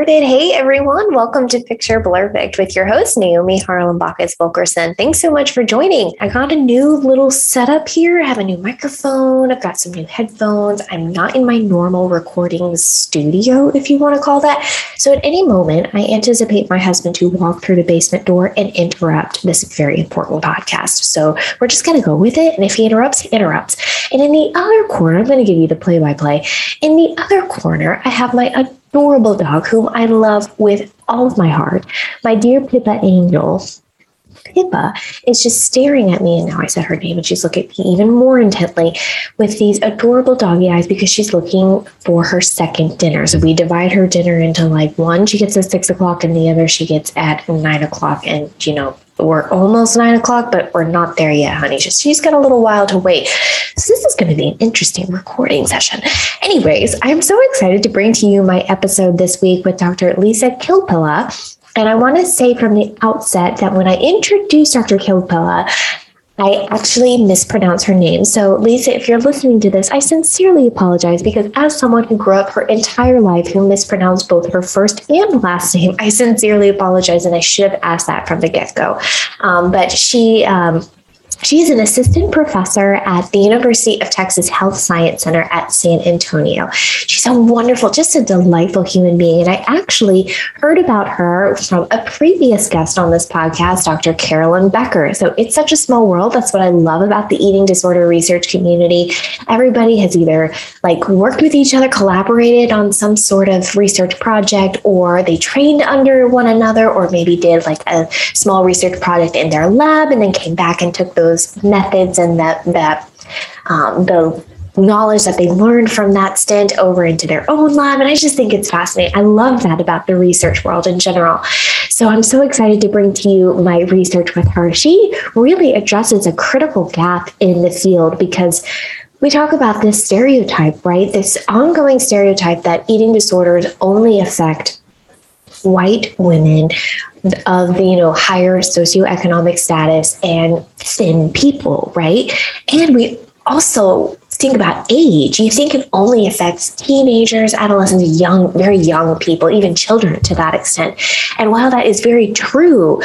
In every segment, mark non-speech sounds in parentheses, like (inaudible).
started. Hey, everyone. Welcome to Picture Perfect with your host, Naomi Harlan Bacchus Wilkerson. Thanks so much for joining. I got a new little setup here. I have a new microphone. I've got some new headphones. I'm not in my normal recording studio, if you want to call that. So at any moment, I anticipate my husband to walk through the basement door and interrupt this very important podcast. So we're just going to go with it. And if he interrupts, he interrupts. And in the other corner, I'm going to give you the play by play. In the other corner, I have my adorable dog whom I love with all of my heart, my dear Pippa Angel. Pippa is just staring at me, and now I said her name, and she's looking at me even more intently with these adorable doggy eyes because she's looking for her second dinner. So we divide her dinner into like one she gets at six o'clock, and the other she gets at nine o'clock. And you know, we're almost nine o'clock, but we're not there yet, honey. Just she's got a little while to wait. So this is going to be an interesting recording session. Anyways, I'm so excited to bring to you my episode this week with Dr. Lisa Kilpela. And I want to say from the outset that when I introduced Dr. Kilpela, I actually mispronounced her name. So, Lisa, if you're listening to this, I sincerely apologize because as someone who grew up her entire life who mispronounced both her first and last name, I sincerely apologize and I should have asked that from the get go. Um, but she, um, She's an assistant professor at the University of Texas Health Science Center at San Antonio. She's a wonderful, just a delightful human being. And I actually heard about her from a previous guest on this podcast, Dr. Carolyn Becker. So it's such a small world. That's what I love about the eating disorder research community. Everybody has either like worked with each other, collaborated on some sort of research project, or they trained under one another, or maybe did like a small research project in their lab and then came back and took those those methods and that that um, the knowledge that they learned from that stint over into their own lab. And I just think it's fascinating. I love that about the research world in general. So I'm so excited to bring to you my research with her. She really addresses a critical gap in the field because we talk about this stereotype, right? This ongoing stereotype that eating disorders only affect white women of the you know higher socioeconomic status and thin people, right? And we also think about age. You think it only affects teenagers, adolescents, young, very young people, even children to that extent. And while that is very true,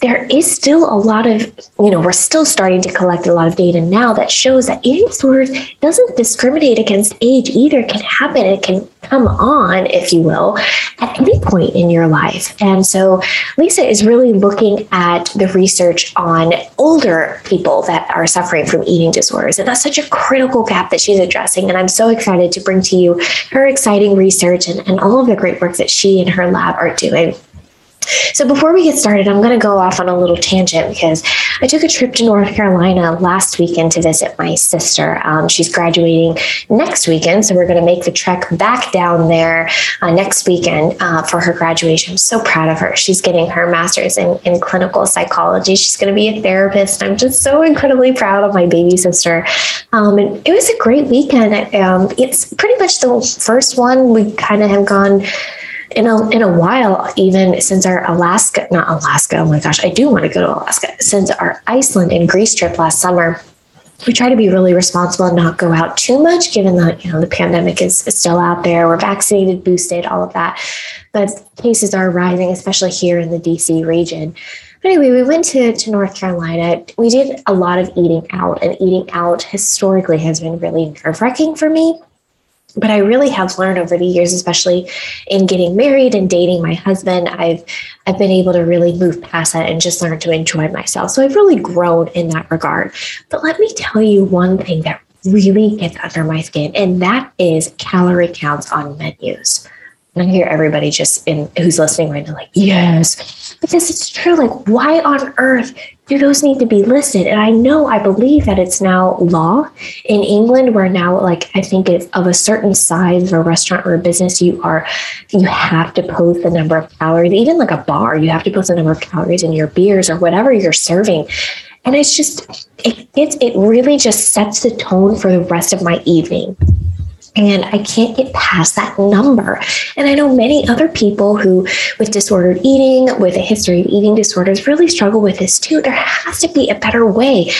there is still a lot of, you know, we're still starting to collect a lot of data now that shows that eating disorders doesn't discriminate against age either. It can happen, it can come on, if you will, at any point in your life. And so Lisa is really looking at the research on older people that are suffering from eating disorders. And that's such a critical gap that she's addressing. And I'm so excited to bring to you her exciting research and, and all of the great work that she and her lab are doing. So before we get started, I'm going to go off on a little tangent because I took a trip to North Carolina last weekend to visit my sister. Um, she's graduating next weekend, so we're going to make the trek back down there uh, next weekend uh, for her graduation. I'm so proud of her. She's getting her master's in, in clinical psychology. She's going to be a therapist. I'm just so incredibly proud of my baby sister. Um, and it was a great weekend. Um, it's pretty much the first one we kind of have gone in a in a while, even since our Alaska, not Alaska, oh my gosh, I do want to go to Alaska. Since our Iceland and Greece trip last summer, we try to be really responsible and not go out too much, given that you know the pandemic is, is still out there. We're vaccinated, boosted, all of that, but cases are rising, especially here in the DC region. But anyway, we went to, to North Carolina. We did a lot of eating out, and eating out historically has been really nerve wracking for me but I really have learned over the years, especially in getting married and dating my husband, I've I've been able to really move past that and just learn to enjoy myself. So I've really grown in that regard. But let me tell you one thing that really gets under my skin, and that is calorie counts on menus. And I hear everybody just in who's listening right now, like, yes, because it's true. Like, why on earth do those need to be listed? And I know, I believe that it's now law in England, where now, like, I think if of a certain size of a restaurant or a business, you are, you have to post the number of calories. Even like a bar, you have to post the number of calories in your beers or whatever you're serving. And it's just, it gets, it really just sets the tone for the rest of my evening and I can't get past that number. And I know many other people who, with disordered eating, with a history of eating disorders, really struggle with this too. There has to be a better way.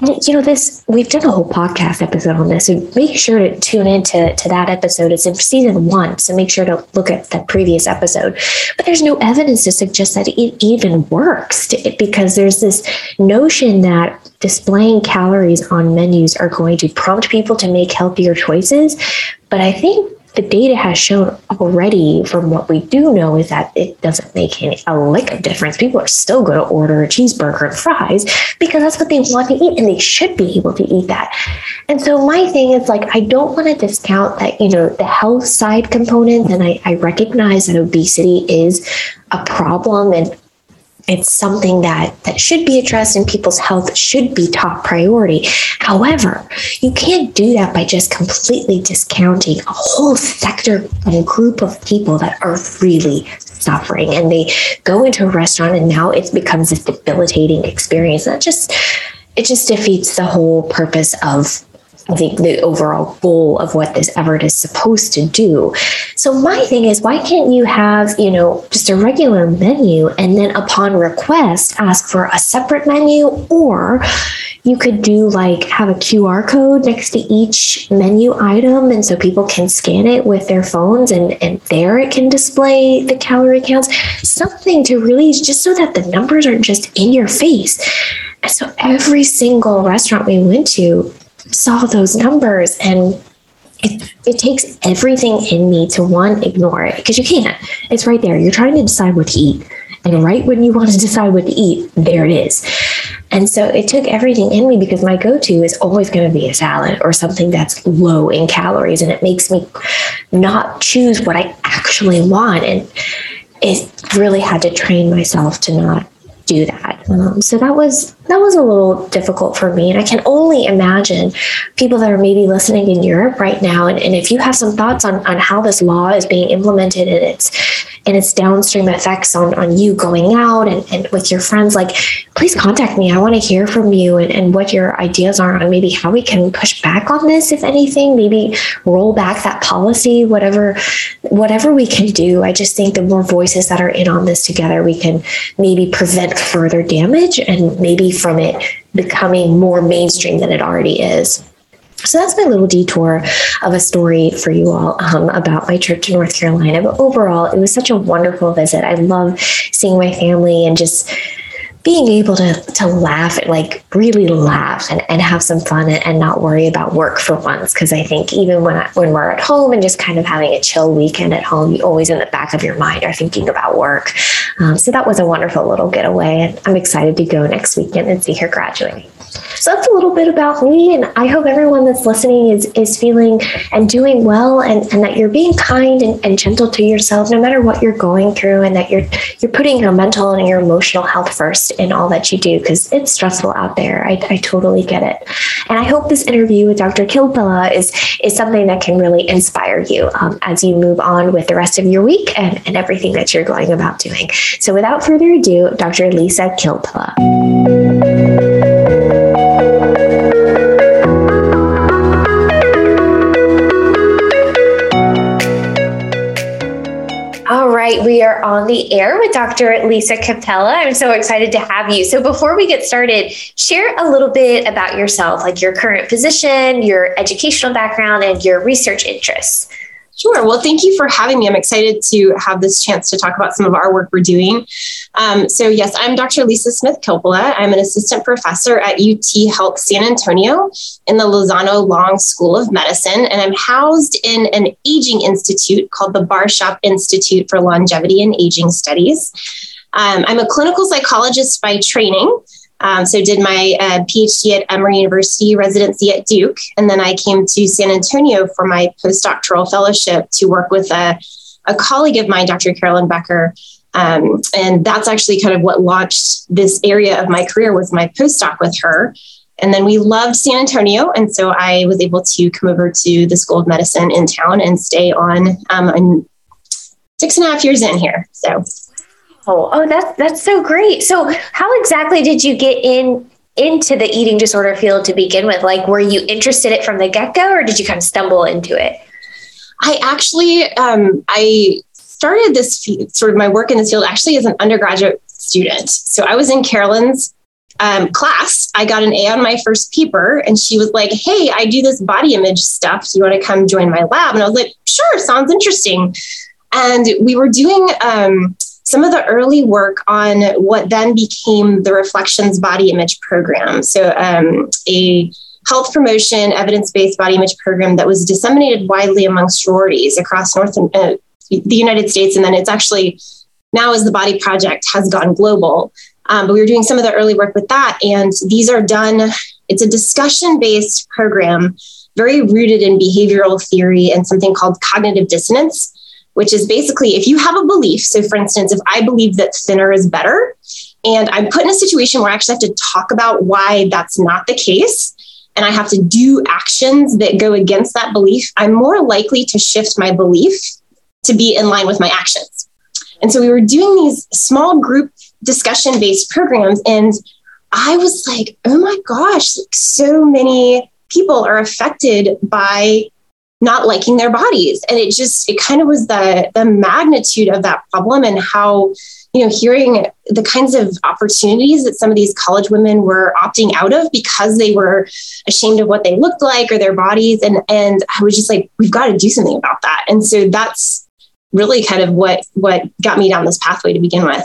And, you know, this, we've done a whole podcast episode on this, so make sure to tune into to that episode. It's in season one, so make sure to look at the previous episode. But there's no evidence to suggest that it even works to, because there's this notion that displaying calories on menus are going to prompt people to make healthier choices. But I think the data has shown already from what we do know is that it doesn't make any, a lick of difference. People are still going to order a cheeseburger and fries because that's what they want to eat and they should be able to eat that. And so my thing is like, I don't want to discount that, you know, the health side component. And I, I recognize that obesity is a problem and it's something that that should be addressed and people's health should be top priority. However you can't do that by just completely discounting a whole sector and group of people that are really suffering. And they go into a restaurant and now it becomes this debilitating experience. That just it just defeats the whole purpose of I think the overall goal of what this effort is supposed to do. So my thing is, why can't you have, you know, just a regular menu and then upon request ask for a separate menu or you could do like have a QR code next to each menu item and so people can scan it with their phones and, and there it can display the calorie counts. Something to really just so that the numbers aren't just in your face. And so every single restaurant we went to saw those numbers and it, it takes everything in me to one ignore it because you can't. It's right there. You're trying to decide what to eat. And right when you want to (laughs) decide what to eat there it is. And so it took everything in me because my go-to is always going to be a salad or something that's low in calories and it makes me not choose what i actually want. And it really had to train myself to not do that. Um, so that was that was a little difficult for me, and I can only imagine people that are maybe listening in Europe right now. And, and if you have some thoughts on on how this law is being implemented and its and its downstream effects on on you going out and, and with your friends, like please contact me. I want to hear from you and, and what your ideas are on maybe how we can push back on this, if anything, maybe roll back that policy, whatever whatever we can do. I just think the more voices that are in on this together, we can maybe prevent further damage and maybe from it becoming more mainstream than it already is. So that's my little detour of a story for you all um, about my trip to North Carolina. But overall, it was such a wonderful visit. I love seeing my family and just being able to to laugh like really laugh and, and have some fun and, and not worry about work for once. Because i think even when I, when we're at home and just kind of having a chill weekend at home you always in the back of your mind are thinking about work. Um, so that was a wonderful little getaway. And i'm excited to go next weekend and see her graduating so that's a little bit about me. And I hope everyone that's listening is, is feeling and doing well and, and that you're being kind and, and gentle to yourself no matter what you're going through and that you're you're putting your mental and your emotional health first in all that you do because it's stressful out there. I, I totally get it. And I hope this interview with Dr. Kilpela is is something that can really inspire you um, as you move on with the rest of your week and, and everything that you're going about doing. So without further ado, Dr. Lisa Kilpela. We are on the air with Dr. Lisa Capella. I'm so excited to have you. So, before we get started, share a little bit about yourself, like your current position, your educational background, and your research interests. Sure. Well, thank you for having me. I'm excited to have this chance to talk about some of our work we're doing. Um, so, yes, I'm Dr. Lisa Smith Kilpela. I'm an assistant professor at UT Health San Antonio in the Lozano Long School of Medicine, and I'm housed in an aging institute called the Barshop Institute for Longevity and Aging Studies. Um, I'm a clinical psychologist by training. Um, so did my uh, PhD at Emory University, residency at Duke, and then I came to San Antonio for my postdoctoral fellowship to work with a, a colleague of mine, Dr. Carolyn Becker. Um, and that's actually kind of what launched this area of my career was my postdoc with her. And then we loved San Antonio, and so I was able to come over to the School of Medicine in town and stay on. Um, six and a half years in here, so Oh, oh, that's that's so great. So, how exactly did you get in into the eating disorder field to begin with? Like, were you interested in it from the get go, or did you kind of stumble into it? I actually um, I started this sort of my work in this field actually as an undergraduate student. So I was in Carolyn's um, class. I got an A on my first paper, and she was like, "Hey, I do this body image stuff. Do you want to come join my lab?" And I was like, "Sure, sounds interesting." And we were doing um, some of the early work on what then became the Reflections Body Image Program. So, um, a health promotion, evidence based body image program that was disseminated widely among sororities across North uh, the United States. And then it's actually now, as the Body Project has gone global. Um, but we were doing some of the early work with that. And these are done, it's a discussion based program, very rooted in behavioral theory and something called cognitive dissonance which is basically if you have a belief. So, for instance, if I believe that thinner is better, and I'm put in a situation where I actually have to talk about why that's not the case, and I have to do actions that go against that belief, I'm more likely to shift my belief to be in line with my actions. And so we were doing these small group discussion based programs, and I was like, oh my gosh, so many people are affected by not liking their bodies and it just it kind of was the the magnitude of that problem and how you know hearing the kinds of opportunities that some of these college women were opting out of because they were ashamed of what they looked like or their bodies and and I was just like we've got to do something about that and so that's really kind of what what got me down this pathway to begin with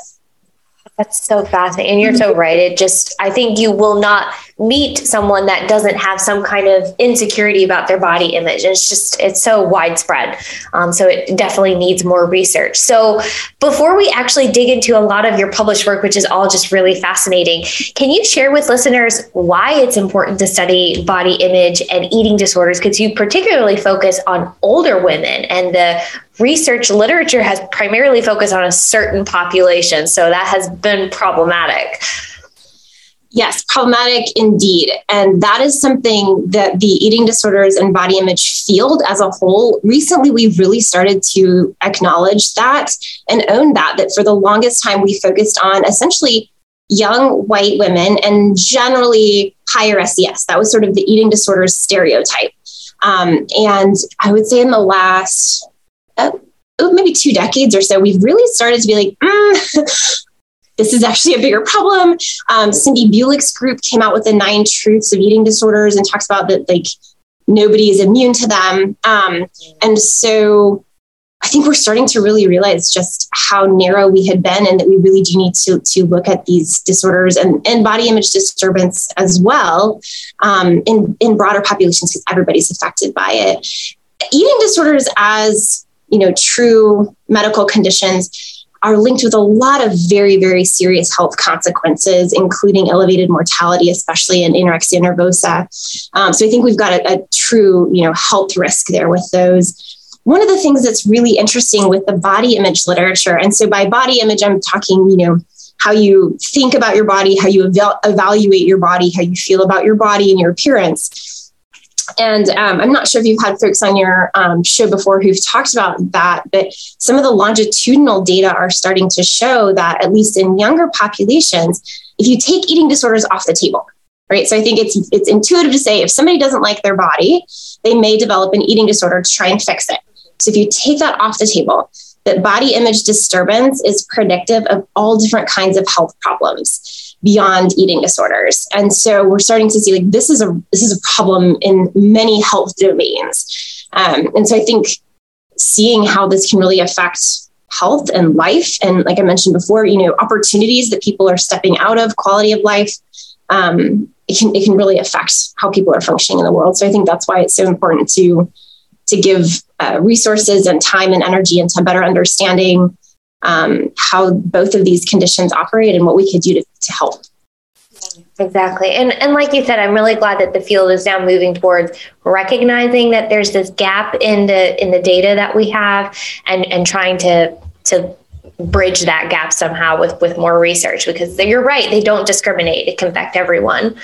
that's so fascinating. And you're so right. It just, I think you will not meet someone that doesn't have some kind of insecurity about their body image. It's just, it's so widespread. Um, so it definitely needs more research. So before we actually dig into a lot of your published work, which is all just really fascinating, can you share with listeners why it's important to study body image and eating disorders? Because you particularly focus on older women and the research literature has primarily focused on a certain population. So that has been problematic. Yes, problematic indeed. And that is something that the eating disorders and body image field as a whole, recently we've really started to acknowledge that and own that, that for the longest time we focused on essentially young white women and generally higher SES. That was sort of the eating disorders stereotype. Um, and I would say in the last uh, maybe two decades or so, we've really started to be like, mm, (laughs) this is actually a bigger problem. Um, Cindy Bulik's group came out with the nine truths of eating disorders and talks about that like nobody is immune to them. Um, and so I think we're starting to really realize just how narrow we had been and that we really do need to, to look at these disorders and, and body image disturbance as well um, in, in broader populations because everybody's affected by it. Eating disorders as you know, true medical conditions are linked with a lot of very, very serious health consequences, including elevated mortality, especially in anorexia nervosa. Um, so I think we've got a, a true, you know, health risk there with those. One of the things that's really interesting with the body image literature, and so by body image, I'm talking, you know, how you think about your body, how you evaluate your body, how you feel about your body and your appearance and um, I'm not sure if you've had folks on your um, show before who've talked about that, but some of the longitudinal data are starting to show that, at least in younger populations, if you take eating disorders off the table, right? So I think it's it's intuitive to say if somebody doesn't like their body, they may develop an eating disorder to try and fix it. So if you take that off the table, that body image disturbance is predictive of all different kinds of health problems beyond eating disorders. And so we're starting to see like this is a this is a problem in many health domains. Um, and so I think seeing how this can really affect health and life, and like I mentioned before, you know, opportunities that people are stepping out of, quality of life, um, it can it can really affect how people are functioning in the world. So I think that's why it's so important to to give uh, resources and time and energy into better understanding um, how both of these conditions operate and what we could do to, to help. Exactly. And and like you said, I'm really glad that the field is now moving towards recognizing that there's this gap in the in the data that we have and and trying to to bridge that gap somehow with with more research because you're right they don't discriminate it can affect everyone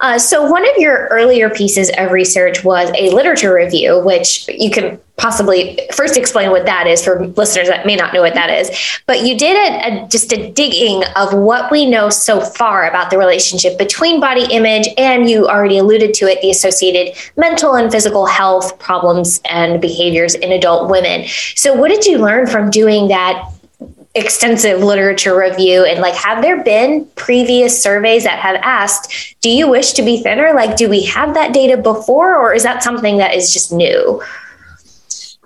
uh, so one of your earlier pieces of research was a literature review which you can possibly first explain what that is for listeners that may not know what that is. But you did a, a, just a digging of what we know so far about the relationship between body image and you already alluded to it, the associated mental and physical health problems and behaviors in adult women. So, what did you learn from doing that extensive literature review and like have there been previous surveys that have asked do you wish to be thinner? Like do we have that data before or is that something that is just new?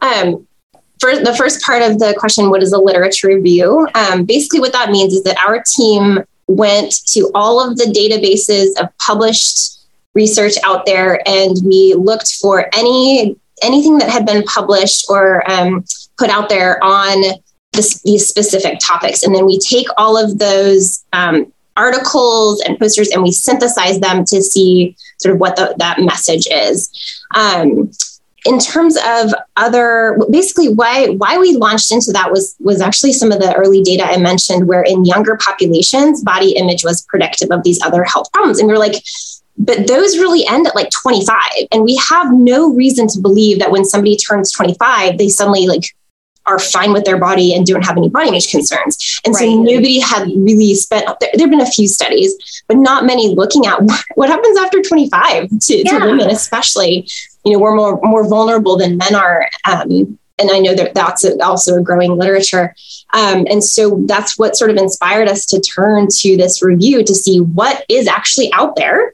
Um, for the first part of the question what is a literature review? Um, basically what that means is that our team went to all of the databases of published research out there and we looked for any anything that had been published or um, put out there on these specific topics. And then we take all of those um, articles and posters and we synthesize them to see sort of what the, that message is. Um, in terms of other basically why why we launched into that was was actually some of the early data i mentioned where in younger populations body image was predictive of these other health problems and we are like but those really end at like 25 and we have no reason to believe that when somebody turns 25 they suddenly like are fine with their body and don't have any body image concerns. And right. so nobody had really spent, there, have been a few studies, but not many looking at what, (laughs) what happens after 25 to, yeah. to, women, especially, you know, we're more, more vulnerable than men are. Um, and I know that that's also a growing literature. Um, and so that's what sort of inspired us to turn to this review to see what is actually out there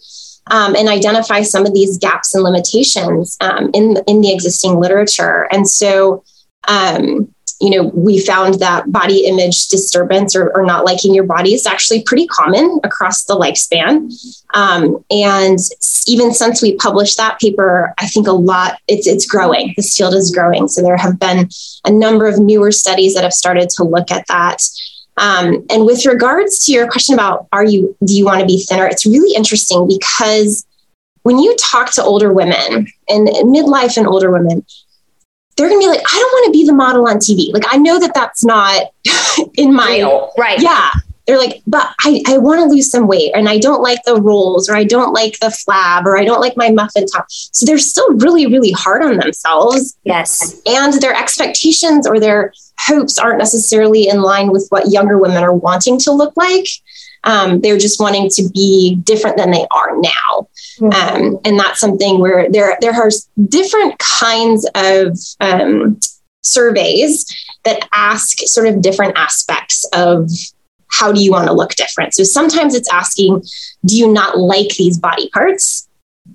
um, and identify some of these gaps and limitations um, in, in the existing literature. And so um, you know, we found that body image disturbance or, or, not liking your body is actually pretty common across the lifespan. Um, and even since we published that paper, I think a lot it's it's growing. This field is growing. So there have been a number of newer studies that have started to look at that. Um, and with regards to your question about are you do you want to be thinner, it's really interesting because when you talk to older women and midlife and older women, they're going to be like, I don't want to be the model on TV. Like, I know that that's not (laughs) in my, Real, right. Yeah. They're like, but I, I want to lose some weight and I don't like the rolls or I don't like the flab or I don't like my muffin top. So they're still really, really hard on themselves. Yes. And their expectations or their hopes aren't necessarily in line with what younger women are wanting to look like. Um, they're just wanting to be different than they are now. Mm-hmm. Um, and that's something where there, there are different kinds of um, surveys that ask sort of different aspects of how do you want to look different. So sometimes it's asking, do you not like these body parts?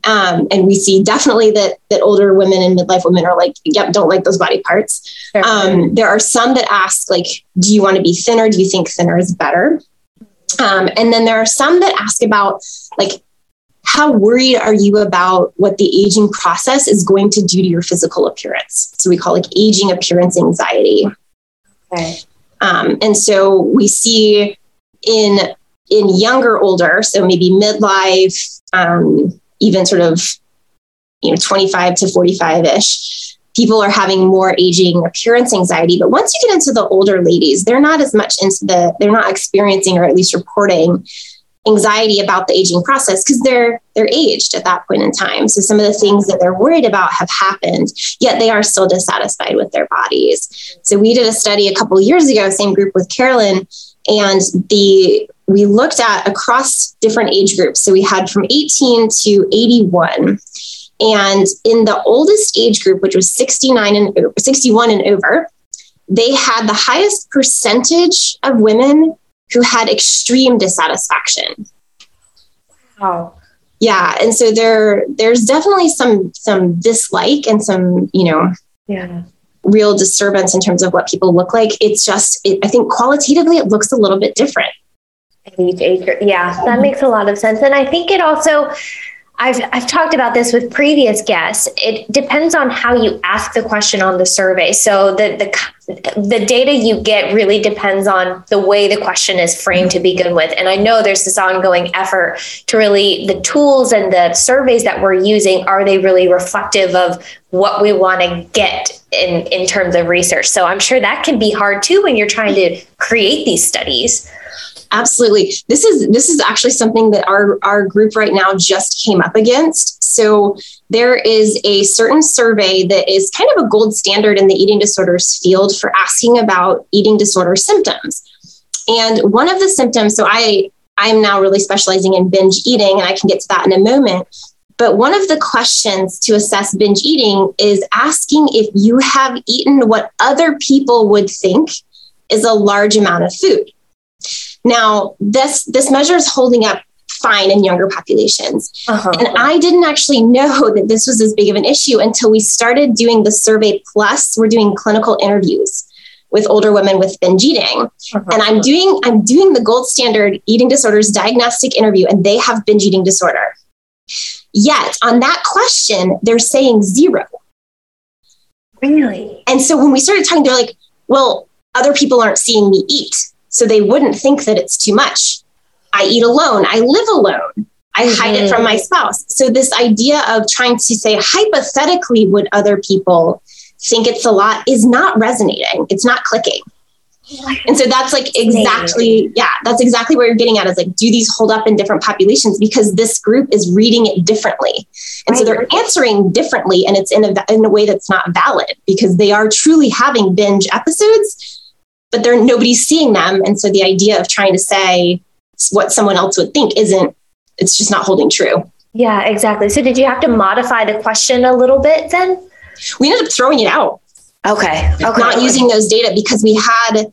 Um, and we see definitely that that older women and midlife women are like, yep, don't like those body parts. Sure. Um, there are some that ask like, do you want to be thinner? Do you think thinner is better? Um, and then there are some that ask about like, how worried are you about what the aging process is going to do to your physical appearance? So we call like aging appearance anxiety. Okay. Um, and so we see in in younger older, so maybe midlife, um, even sort of you know 25 to 45 ish people are having more aging appearance anxiety. But once you get into the older ladies, they're not as much into the, they're not experiencing or at least reporting anxiety about the aging process because they're they're aged at that point in time. So some of the things that they're worried about have happened yet they are still dissatisfied with their bodies. So we did a study a couple years ago same group with carolyn and the we looked at across different age groups. So we had from 18 to 81 and in the oldest age group, which was 69 and 61 and over, they had the highest percentage of women who had extreme dissatisfaction. Wow. Yeah, and so there there's definitely some some dislike and some, you know, yeah. real disturbance in terms of what people look like. It's just it, I think qualitatively it looks a little bit different. Yeah, that makes a lot of sense. And I think it also I've, I've talked about this with previous guests. It depends on how you ask the question on the survey. So the, the, the data you get really depends on the way the question is framed to begin with. And I know there's this ongoing effort to really, the tools and the surveys that we're using, are they really reflective of what we want to get in, in terms of research? So I'm sure that can be hard too when you're trying to create these studies. Absolutely. This is this is actually something that our our group right now just came up against. So there is a certain survey that is kind of a gold standard in the eating disorders field for asking about eating disorder symptoms. And one of the symptoms, so I I'm now really specializing in binge eating, and I can get to that in a moment. But one of the questions to assess binge eating is asking if you have eaten what other people would think is a large amount of food. Now, this this measure is holding up fine in younger populations. Uh-huh. And I didn't actually (laughs) know that this was as big of an issue until we started doing the survey plus we're doing clinical interviews with older women with binge eating. Uh-huh. And I'm doing I'm doing the gold standard eating disorders diagnostic interview and they have binge eating disorder. Yet on that question they're saying zero. Really? And so when we started talking they're like, well, other people aren't seeing me eat. So they wouldn't think that it's too much. I eat alone. I live alone. I mm-hmm. hide it from my spouse. So this idea of trying to say hypothetically would other people think it's a lot is not resonating. It's not clicking. And so that's like exactly, yeah, that's exactly where you're getting at is like, do these hold up in different populations? Because this group is reading it differently. And so they're answering differently and it's in a, in a way that's not valid because they are truly having binge episodes, but they're nobody's seeing them. And so the idea of trying to say what someone else would think isn't, it's just not holding true. Yeah, exactly. So did you have to modify the question a little bit then? we ended up throwing it out. Okay. okay. Not using those data because we had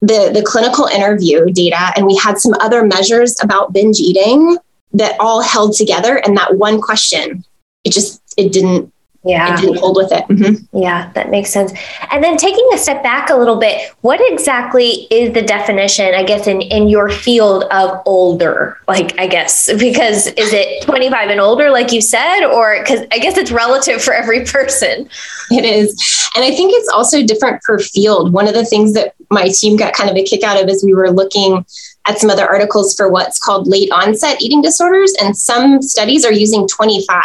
the, the clinical interview data and we had some other measures about binge eating that all held together. And that one question, it just, it didn't yeah. Didn't hold with it. Mm-hmm. yeah that makes sense. And then taking a step back a little bit what exactly is the definition i guess in in your field of older? Like i guess because is it 25 and older like you said or because i guess it's relative for every person. It is. And i think it's also different per field. One of the things that my team got kind of a kick out of is we were looking at some other articles for what's called late onset eating disorders and some studies are using 25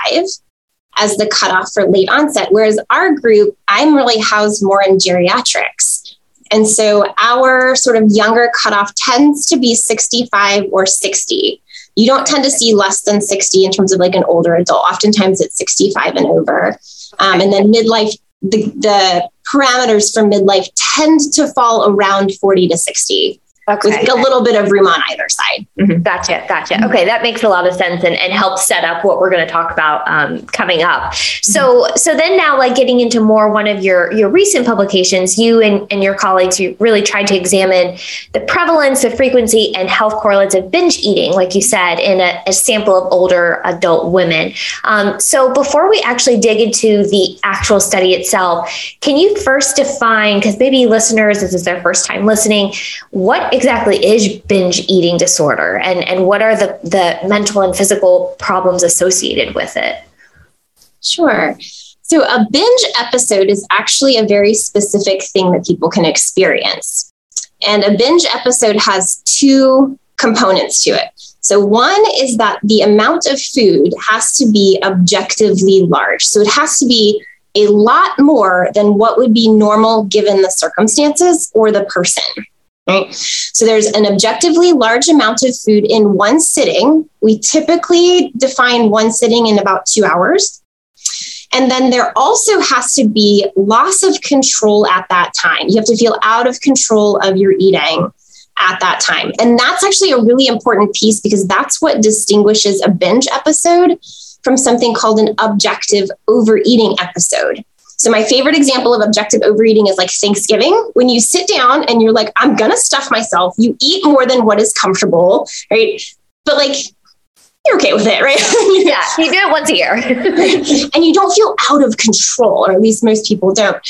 as the cutoff for late onset. Whereas our group, I'm really housed more in geriatrics. And so our sort of younger cutoff tends to be 65 or 60. You don't tend to see less than 60 in terms of like an older adult. Oftentimes it's 65 and over. Um, and then midlife, the, the parameters for midlife tend to fall around 40 to 60 okay. with a little bit of room on either side. Mm-hmm. Gotcha, gotcha. Mm-hmm. Okay, that makes a lot of sense and, and helps set up what we're going to talk about um, coming up. So, mm-hmm. so then now, like getting into more one of your your recent publications, you and, and your colleagues, you really tried to examine the prevalence, the frequency, and health correlates of binge eating, like you said, in a, a sample of older adult women. Um, so, before we actually dig into the actual study itself, can you first define? Because maybe listeners, this is their first time listening. What exactly is binge eating disorder and, and what are the, the mental and physical problems associated with it? Sure. So, a binge episode is actually a very specific thing that people can experience. And a binge episode has two components to it. So, one is that the amount of food has to be objectively large. So, it has to be a lot more than what would be normal given the circumstances or the person right? So there's an objectively large amount of food in one sitting. We typically define one sitting in about two hours. And then there also has to be loss of control at that time. You have to feel out of control of your eating at that time. And that's actually a really important piece because that's what distinguishes a binge episode from something called an objective overeating episode. So, my favorite example of objective overeating is like Thanksgiving. When you sit down and you're like, I'm going to stuff myself, you eat more than what is comfortable, right? But like, you're okay with it, right? (laughs) yeah, you do it once a year. (laughs) and you don't feel out of control, or at least most people don't.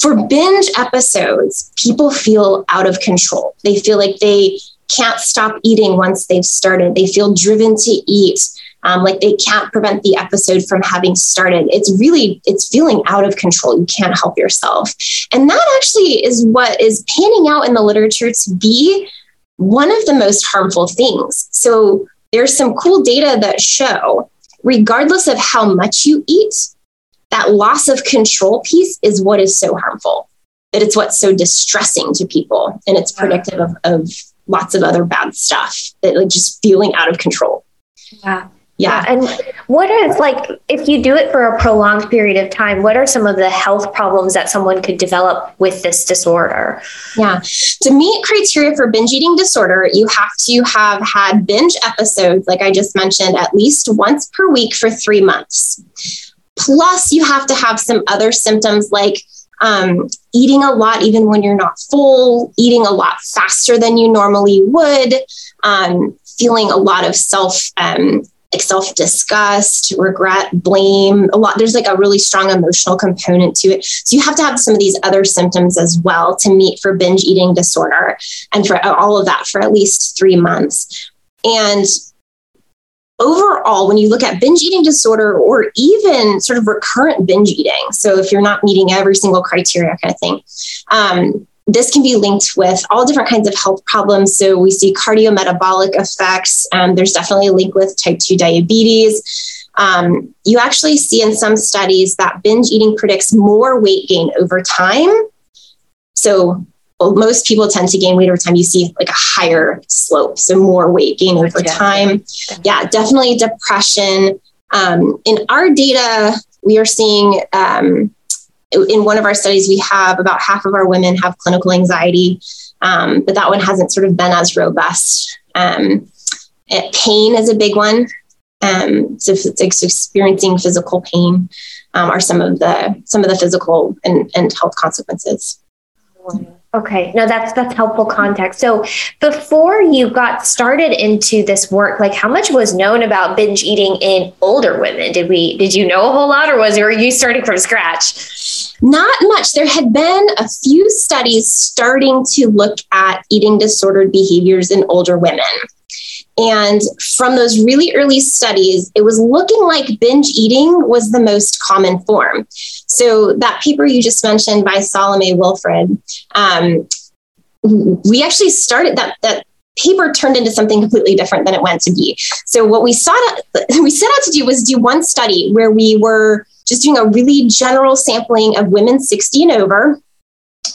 For binge episodes, people feel out of control. They feel like they can't stop eating once they've started. They feel driven to eat um, like they can't prevent the episode from having started. It's really it's feeling out of control. You can't help yourself. And that actually is what is panning out in the literature to be one of the most harmful things. So there's some cool data that show regardless of how much you eat that loss of control piece is what is so harmful. That it's what's so distressing to people and it's predictive of, of lots of other bad stuff. That like just feeling out of control. Yeah yeah. And what are like if you do it for a prolonged period of time, what are some of the health problems that someone could develop with this disorder? Yeah. To meet criteria for binge eating disorder, you have to have had binge episodes, like I just mentioned, at least once per week for three months. Plus, you have to have some other symptoms like um, eating a lot, even when you're not full, eating a lot faster than you normally would, um, feeling a lot of self um, like self disgust, regret, blame, a lot. There's like a really strong emotional component to it. So you have to have some of these other symptoms as well to meet for binge eating disorder and for all of that for at least three months. And overall, when you look at binge eating disorder or even sort of recurrent binge eating, so if you're not meeting every single criteria kind of thing, um, this can be linked with all different kinds of health problems. So we see cardiometabolic effects. Um, there's definitely a link with type 2 diabetes. Um, you actually see in some studies that binge eating predicts more weight gain over time. So well, most people tend to gain weight over time. You see like a higher slope, so more weight gain over time. Yeah, definitely depression. Um, in our data, we are seeing um, in one of our studies, we have about half of our women have clinical anxiety, um, but that one hasn't sort of been as robust. Um, pain is a big one. Um, so experiencing physical pain um, are some of the some of the physical and, and health consequences. Okay, no, that's that's helpful context. So, before you got started into this work, like how much was known about binge eating in older women? Did we did you know a whole lot, or was it, were you starting from scratch? Not much. There had been a few studies starting to look at eating disordered behaviors in older women. And from those really early studies, it was looking like binge eating was the most common form. So, that paper you just mentioned by Salome Wilfred, um, we actually started that, that paper turned into something completely different than it went to be. So, what we sought (laughs) we set out to do was do one study where we were just doing a really general sampling of women 60 and over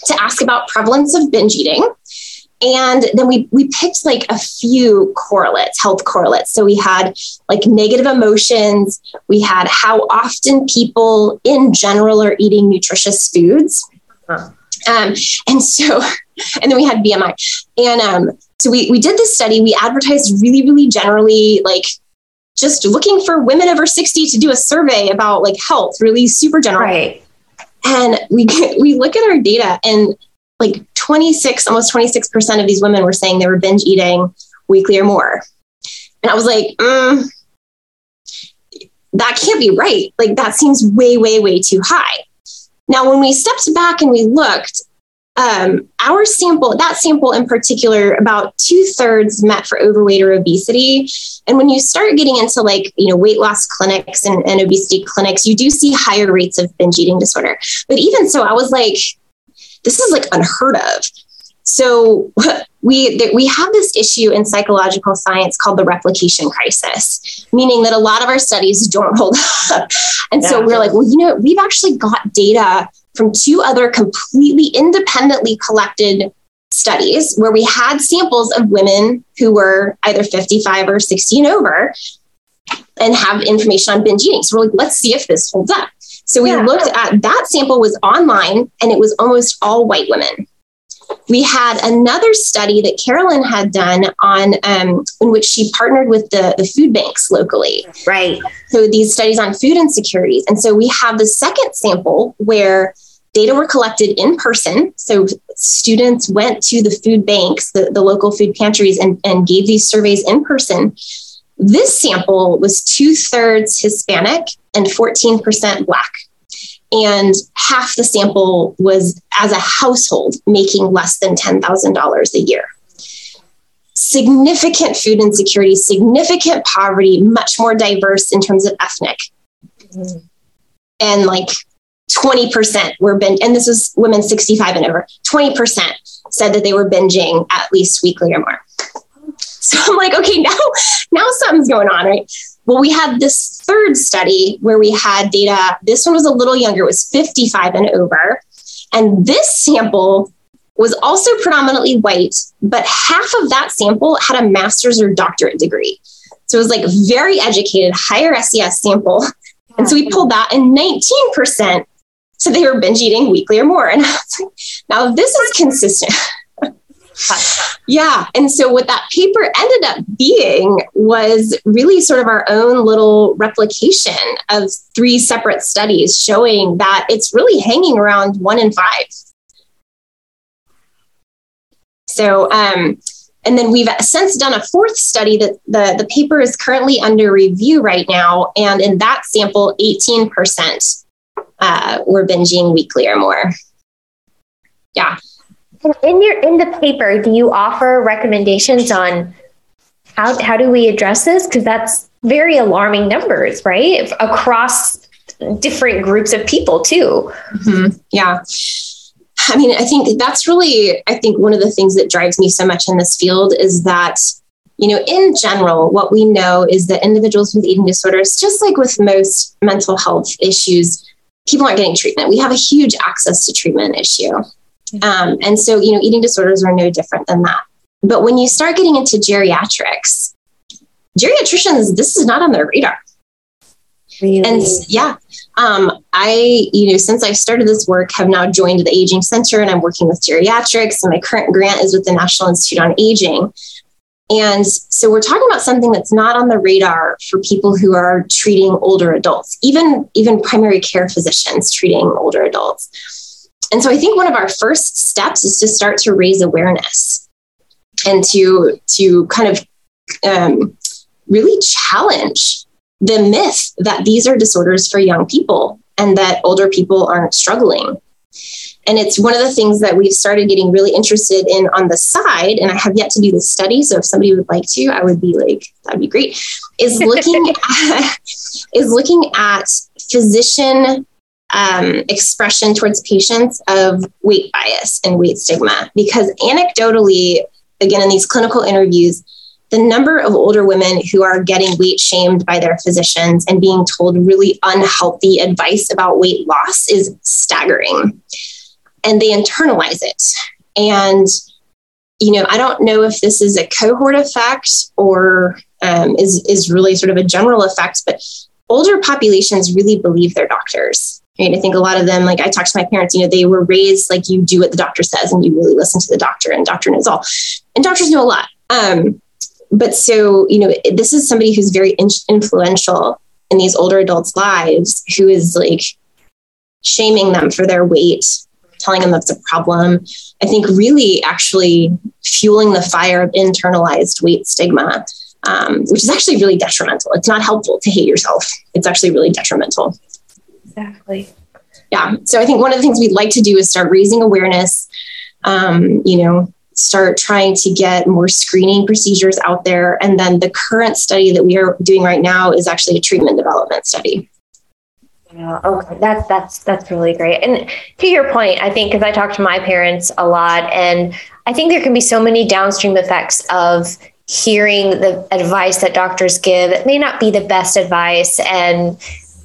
to ask about prevalence of binge eating. And then we we picked like a few correlates health correlates. So we had like negative emotions. We had how often people in general are eating nutritious foods. Huh. um, and so (laughs) and then we had bmi and um, so we, we did this study. We advertised really really generally like just looking for women over 60 to do a survey about like health really super general right and we we look at our data and like 26, almost 26% of these women were saying they were binge eating weekly or more. And I was like, mm, that can't be right. Like, that seems way, way, way too high. Now, when we stepped back and we looked, um, our sample, that sample in particular, about two thirds met for overweight or obesity. And when you start getting into like, you know, weight loss clinics and, and obesity clinics, you do see higher rates of binge eating disorder. But even so, I was like, this is like unheard of. So (laughs) we we have this issue in psychological science called the replication crisis, meaning that a lot of our studies don't (laughs) hold up. And yeah. so we're like, well, you know, we've actually got data from two other completely independently collected studies where we had samples of women who were either 55 or 60 and over and have information on binge eating. So we're like, let's see if this holds up. So we yeah. looked at that sample was online and it was almost all white women. We had another study that Carolyn had done on um, in which she partnered with the, the food banks locally. Right. So these studies on food insecurities. And so we have the second sample where data were collected in person. So students went to the food banks, the, the local food pantries, and, and gave these surveys in person. This sample was two thirds Hispanic and 14% Black. And half the sample was as a household making less than $10,000 a year. Significant food insecurity, significant poverty, much more diverse in terms of ethnic. Mm-hmm. And like 20% were binge, and this was women 65 and over, 20% said that they were binging at least weekly or more. So I'm like, okay, now, now something's going on, right? Well, we had this third study where we had data. This one was a little younger, it was 55 and over. And this sample was also predominantly white, but half of that sample had a master's or doctorate degree. So it was like very educated, higher SES sample. And so we pulled that and 19% so they were binge eating weekly or more. And I was like, now this is consistent. (laughs) yeah. And so what that paper ended up being was really sort of our own little replication of three separate studies showing that it's really hanging around one in five. So, um, and then we've since done a fourth study that the, the paper is currently under review right now. And in that sample, 18% uh, were binging weekly or more. Yeah. In your in the paper, do you offer recommendations on how how do we address this? Because that's very alarming numbers, right? Across different groups of people too. Mm-hmm. Yeah. I mean, I think that's really, I think one of the things that drives me so much in this field is that, you know, in general, what we know is that individuals with eating disorders, just like with most mental health issues, people aren't getting treatment. We have a huge access to treatment issue. Mm-hmm. Um, and so, you know, eating disorders are no different than that. But when you start getting into geriatrics, geriatricians, this is not on their radar. Really? And yeah, um, I, you know, since I started this work, have now joined the Aging Center and I'm working with geriatrics. And my current grant is with the National Institute on Aging. And so we're talking about something that's not on the radar for people who are treating older adults, even, even primary care physicians treating older adults. And so I think one of our first steps is to start to raise awareness and to, to kind of um, really challenge the myth that these are disorders for young people and that older people aren't struggling. And it's one of the things that we've started getting really interested in on the side. And I have yet to do the study. So if somebody would like to, I would be like, that'd be great. Is looking at (laughs) (laughs) is looking at physician um, expression towards patients of weight bias and weight stigma. Because anecdotally, again, in these clinical interviews, the number of older women who are getting weight shamed by their physicians and being told really unhealthy advice about weight loss is staggering. And they internalize it. And, you know, I don't know if this is a cohort effect or um, is, is really sort of a general effect, but older populations really believe their doctors. Right? I think a lot of them, like I talked to my parents, you know, they were raised like you do what the doctor says and you really listen to the doctor and doctor knows all. And doctors know a lot. Um, but so you know this is somebody who's very in- influential in these older adults lives who is like shaming them for their weight telling them that's a problem. I think really actually fueling the fire of internalized weight stigma um, which is actually really detrimental. It's not helpful to hate yourself. It's actually really detrimental. Exactly. Yeah. So i think one of the things we'd like to do is start raising awareness um, you know start trying to get more screening procedures out there. And then the current study that we are doing right now is actually a treatment development study. Yeah, okay, that's that's that's really great. And to your point, I think because I talk to my parents a lot, and I think there can be so many downstream effects of hearing the advice that doctors give that may not be the best advice, and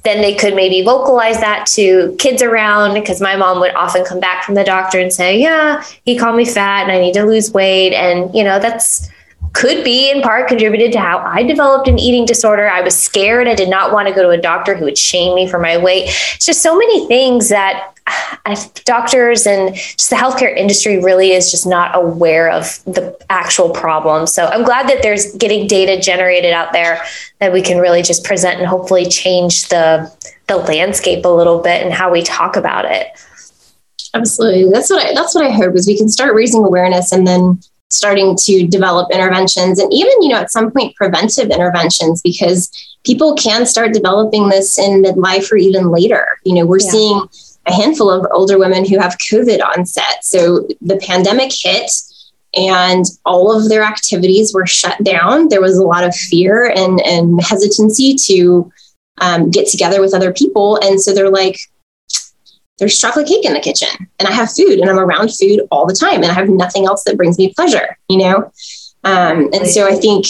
then they could maybe vocalize that to kids around because my mom would often come back from the doctor and say, Yeah, he called me fat and I need to lose weight. And, you know, that's could be in part contributed to how I developed an eating disorder. I was scared. I did not want to go to a doctor who would shame me for my weight. It's just so many things that uh, doctors and just the healthcare industry really is just not aware of the actual problem. So I'm glad that there's getting data generated out there that we can really just present and hopefully change the the landscape a little bit and how we talk about it. Absolutely. That's what I that's what I hope is we can start raising awareness and then starting to develop interventions and even you know at some point preventive interventions because people can start developing this in midlife or even later you know we're yeah. seeing a handful of older women who have COVID onset. So the pandemic hit and all of their activities were shut down. There was a lot of fear and, and hesitancy to um, get together with other people. And so they're like, there's chocolate cake in the kitchen and I have food and I'm around food all the time and I have nothing else that brings me pleasure, you know? Um, and so I think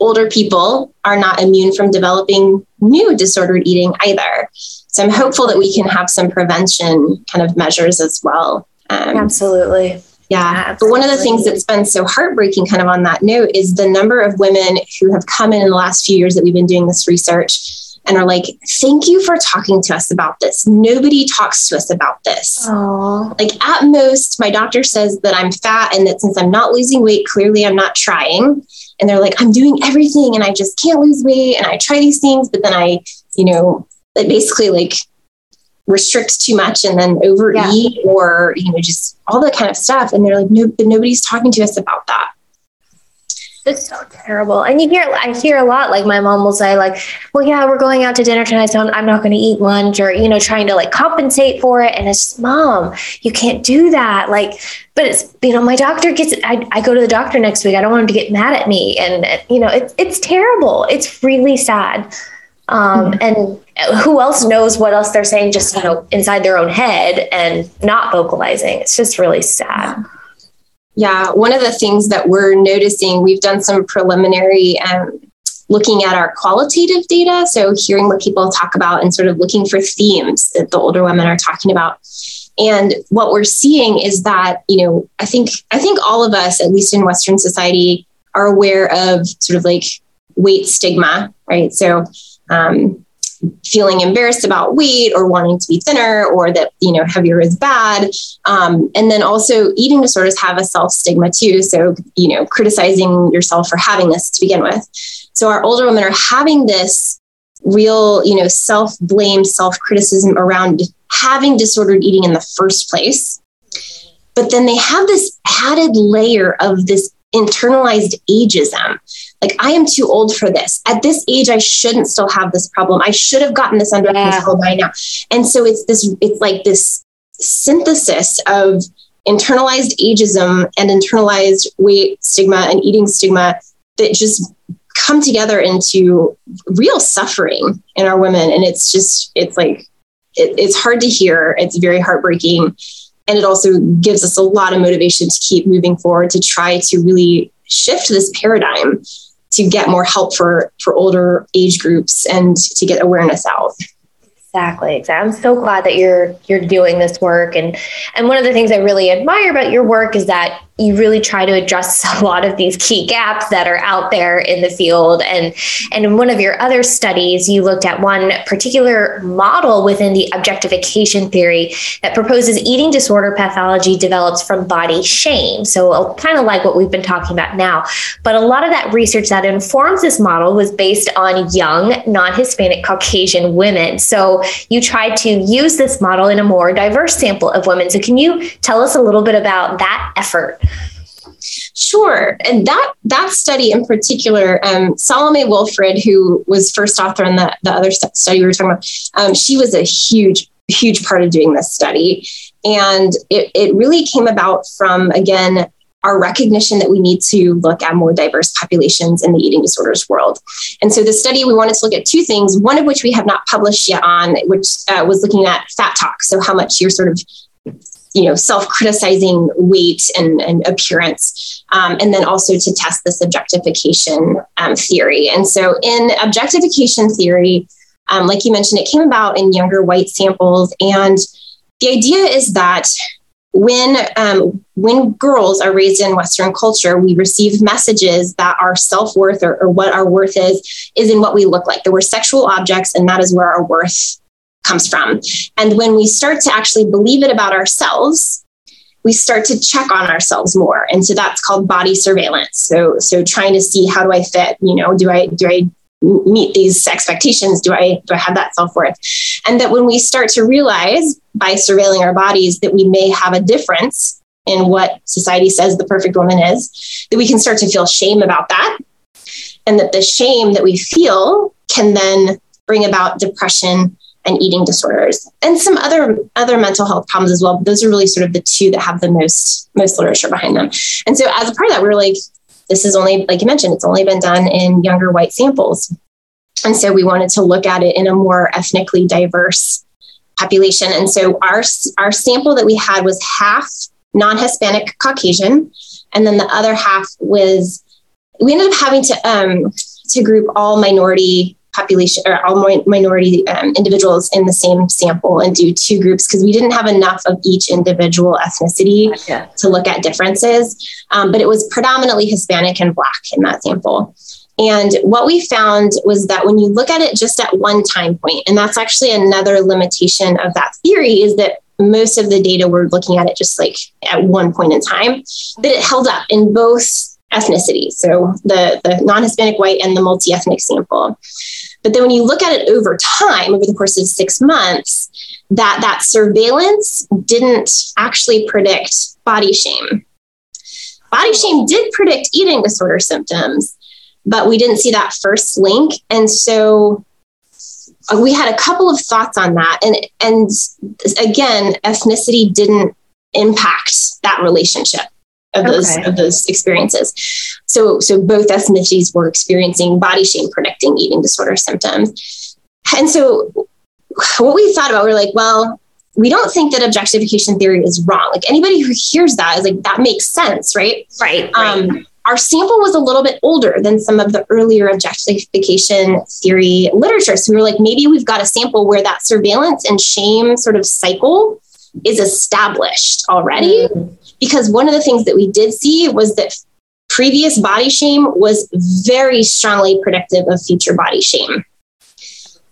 older people are not immune from developing new disordered eating either. So I'm hopeful that we can have some prevention kind of measures as well. Um, Absolutely. Yeah. But one of the things that's been so heartbreaking, kind of on that note, is the number of women who have come in in the last few years that we've been doing this research and are like, thank you for talking to us about this. Nobody talks to us about this. Aww. Like, at most, my doctor says that I'm fat and that since I'm not losing weight, clearly I'm not trying. And they're like, I'm doing everything and I just can't lose weight. And I try these things, but then I, you know, it basically like restrict too much and then overeat yeah. or you know just all that kind of stuff and they're like no but nobody's talking to us about that it's so terrible. And you hear i hear a lot like my mom will say like well yeah we're going out to dinner tonight so i'm not going to eat lunch or you know trying to like compensate for it and it's just mom you can't do that. Like but it's you know my doctor gets I, I go to the doctor next week i don't want him to get mad at me and you know it's it's terrible. It's really sad. Um, mm-hmm. and who else knows what else they're saying just you know inside their own head and not vocalizing. It's just really sad. Yeah one of the things that we're noticing we've done some preliminary um, looking at our qualitative data. So hearing what people talk about and sort of looking for themes that the older women are talking about. And what we're seeing is that you know i think i think all of us at least in western society are aware of sort of like weight stigma right? So um, feeling embarrassed about weight or wanting to be thinner or that you know heavier is bad. Um, and then also eating disorders have a self stigma too. So you know criticizing yourself for having this to begin with. So our older women are having this real you know self blame self criticism around having disordered eating in the first place. But then they have this added layer of this internalized ageism like I am too old for this. At this age, I shouldn't still have this problem. I should have gotten this under yeah. control by now. And so it's this, it's like this synthesis of internalized ageism and internalized weight stigma and eating stigma that just come together into real suffering in our women. And it's just, it's like, it, it's hard to hear. It's very heartbreaking. And it also gives us a lot of motivation to keep moving forward to try to really shift this paradigm to get more help for for older age groups and to get awareness out. Exactly exactly. I'm so glad that you're you're doing this work. And and one of the things i really admire about your work is that you really try to address (laughs) a lot of these key gaps that are out there in the field. And, and in one of your other studies, you looked at one particular model within the objectification theory that proposes eating disorder pathology develops from body shame. So, uh, kind of like what we've been talking about now. But a lot of that research that informs this model was based on young, non Hispanic Caucasian women. So, you tried to use this model in a more diverse sample of women. So, can you tell us a little bit about that effort? Sure, and that that study in particular, um, Salome Wilfred, who was first author in the the other study we were talking about, um, she was a huge huge part of doing this study, and it it really came about from again our recognition that we need to look at more diverse populations in the eating disorders world. And so the study, we wanted to look at two things, one of which we have not published yet on, which uh, was looking at fat talk. So how much you're sort of you know self-criticizing weight and, and appearance um, and then also to test this objectification um, theory. And so in objectification theory um, like you mentioned it came about in younger white samples. And the idea is that when um, when girls are raised in western culture we receive messages that our self-worth or, or what our worth is is in what we look like. That we're sexual objects and that is where our worth comes from. And when we start to actually believe it about ourselves, we start to check on ourselves more. And so that's called body surveillance. So so trying to see how do I fit, you know, do I do I meet these expectations? Do I do I have that self-worth? And that when we start to realize by surveilling our bodies that we may have a difference in what society says the perfect woman is, that we can start to feel shame about that. And that the shame that we feel can then bring about depression and eating disorders and some other other mental health problems as well. Those are really sort of the two that have the most most literature behind them. And so as a part of that we are like this is only like you mentioned it's only been done in younger white samples. And so we wanted to look at it in a more ethnically diverse population. And so our our sample that we had was half non-hispanic caucasian and then the other half was we ended up having to um, to group all minority population or all minority um, individuals in the same sample and do two groups because we didn't have enough of each individual ethnicity gotcha. to look at differences. Um, but it was predominantly Hispanic and Black in that sample. And what we found was that when you look at it just at one time point, and that's actually another limitation of that theory, is that most of the data we're looking at it just like at one point in time, that it held up in both ethnicities. So the, the non Hispanic white and the multi ethnic sample. But then when you look at it over time, over the course of six months, that that surveillance didn't actually predict body shame. Body shame did predict eating disorder symptoms, but we didn't see that first link. And so uh, we had a couple of thoughts on that. And, and again, ethnicity didn't impact that relationship of okay. those of those experiences. So so both ethnicities were experiencing body shame predicting eating disorder symptoms. And so what we thought about, we are like, well, we don't think that objectification theory is wrong. Like anybody who hears that is like, that makes sense, right? Right. right. Um, our sample was a little bit older than some of the earlier objectification theory literature. So we were like, maybe we've got a sample where that surveillance and shame sort of cycle is established already. Mm. Because one of the things that we did see was that previous body shame was very strongly predictive of future body shame.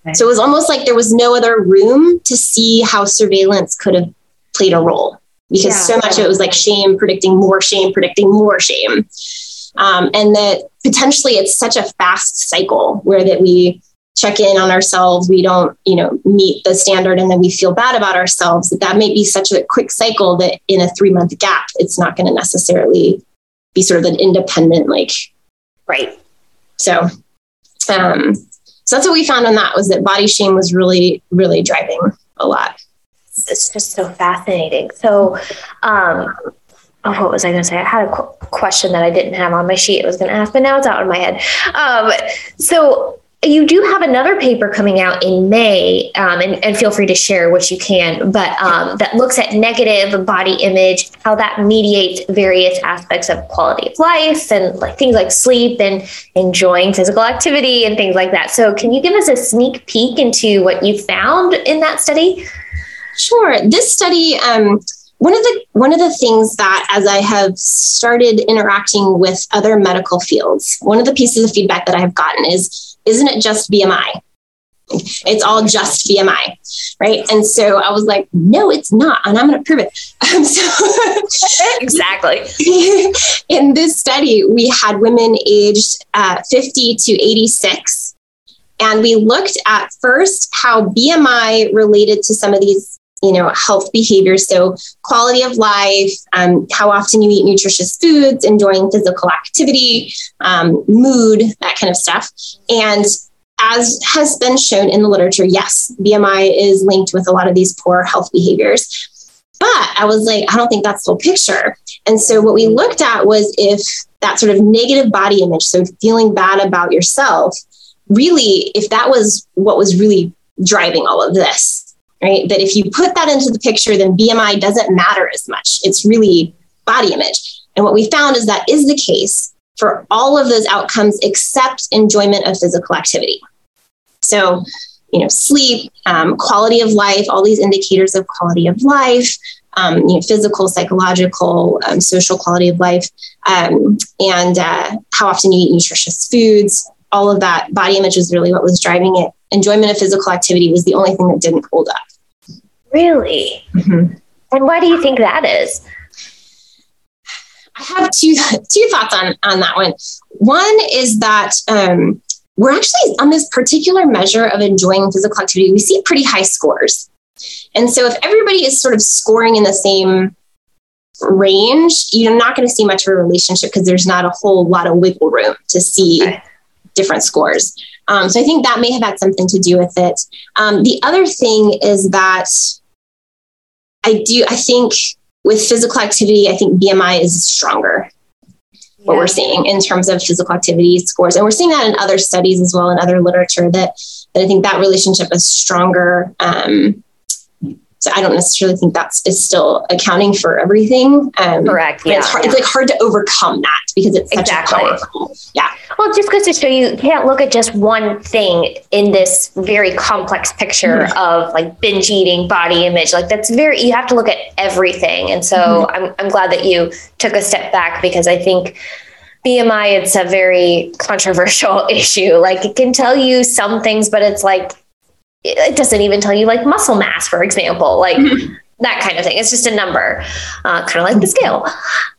Okay. So it was almost like there was no other room to see how surveillance could have played a role because yeah. so much of it was like shame predicting more shame, predicting more shame. Um, and that potentially it's such a fast cycle where that we check in on ourselves we don't you know meet the standard and then we feel bad about ourselves that that may be such a quick cycle that in a three month gap it's not going to necessarily be sort of an independent like right so um so that's what we found on that was that body shame was really really driving a lot it's just so fascinating so um oh, what was I going to say? I had a qu- question that I didn't have on my sheet. I was going to ask, but now it's out of my head. Um, so you do have another paper coming out in May, um, and, and, feel free to share what you can, but um, that looks at negative body image, how that mediates various aspects of quality of life and like things like sleep and enjoying physical activity and things like that. So, can you give us a sneak peek into what you found in that study? Sure. This study, um, one of the one of the things that as i have started interacting with other medical fields one of the pieces of feedback that i have gotten is isn't it just BMI? It's all just BMI, right? And so I was like, no, it's not, and I'm going to prove it. (laughs) Um, so (laughs) exactly. (laughs) in this study, we had women aged uh, 50 to 86, and we looked at first how BMI related to some of these you know health behaviors so quality of life um, how often you eat nutritious foods enjoying physical activity um, mood that kind of stuff. And as has been shown in the literature yes bmi is linked with a lot of these poor health behaviors. But i was like i don't think that's the whole picture. And so what we looked at was if that sort of negative body image so feeling bad about yourself really if that was what was really driving all of this right? That if you put that into the picture, then BMI doesn't matter as much. It's really body image. And what we found is that is the case for all of those outcomes except enjoyment of physical activity. So, you know, sleep, um, quality of life, all these indicators of quality of life, um, you know, physical, psychological, um, social quality of life, um, and uh, how often you eat nutritious foods, all of that body image was really what was driving it. Enjoyment of physical activity was the only thing that didn't hold up. Really? Mm-hmm. And why do you think that is? I have two (laughs) two thoughts on on that one. One is that um, we're actually on this particular measure of enjoying physical activity. We see pretty high scores, and so if everybody is sort of scoring in the same range, you're not going to see much of a relationship because there's not a whole lot of wiggle room to see okay. Different scores. Um, so I think that may have had something to do with it. Um, the other thing is that I do, I think with physical activity, I think BMI is stronger. What yeah. we're seeing in terms of physical activity scores, and we're seeing that in other studies as well in other literature that that I think that relationship is stronger. Um, so I don't necessarily think that's is still accounting for everything. Um, Correct. Yeah, it's, hard, yeah. it's like hard to overcome that because it's such exactly. a powerful. Yeah. Well, just goes to show you you can't look at just one thing in this very complex picture mm-hmm. of like binge eating, body image. Like that's very you have to look at everything. And so mm-hmm. I'm I'm glad that you took a step back because I think BMI it's a very controversial (laughs) issue. Like it can tell you some things, but it's like it doesn't even tell you like muscle mass, for example, like mm-hmm. that kind of thing. It's just a number, uh, kind of like the scale.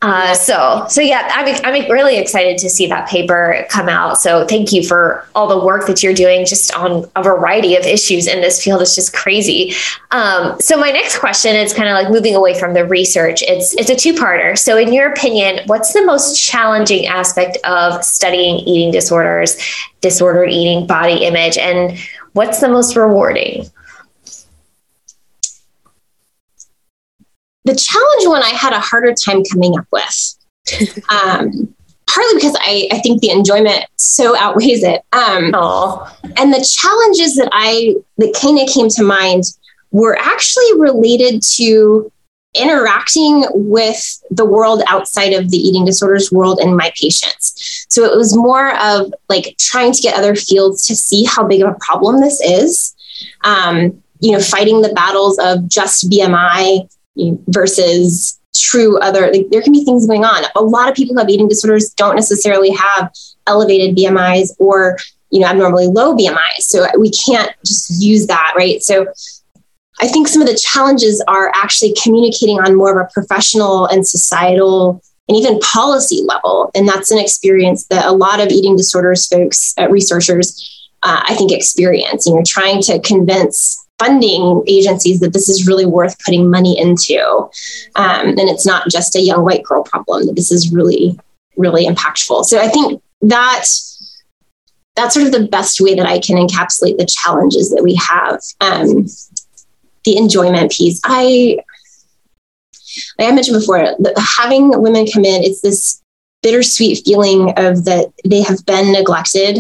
Uh, so, so yeah, I'm, I'm really excited to see that paper come out. So thank you for all the work that you're doing just on a variety of issues in this field. It's just crazy. Um, so my next question is kind of like moving away from the research. It's, it's a two parter. So in your opinion, what's the most challenging aspect of studying eating disorders, disordered eating, body image, and What's the most rewarding? The challenge one I had a harder time coming up with. (laughs) um, partly because I, I think the enjoyment so outweighs it. Um, and the challenges that I that kind of came to mind were actually related to interacting with the world outside of the eating disorders world and my patients. So it was more of like trying to get other fields to see how big of a problem this is. Um, you know, fighting the battles of just BMI versus true other, like, there can be things going on. A lot of people who have eating disorders don't necessarily have elevated BMIs or, you know, abnormally low BMIs. So we can't just use that, right? So I think some of the challenges are actually communicating on more of a professional and societal and even policy level. And that's an experience that a lot of eating disorders folks, uh, researchers, uh, I think experience. You know, trying to convince funding agencies that this is really worth putting money into. Um, and it's not just a young white girl problem, that this is really, really impactful. So I think that that's sort of the best way that I can encapsulate the challenges that we have. Um, the enjoyment piece. I, like I mentioned before, having women come in, it's this bittersweet feeling of that they have been neglected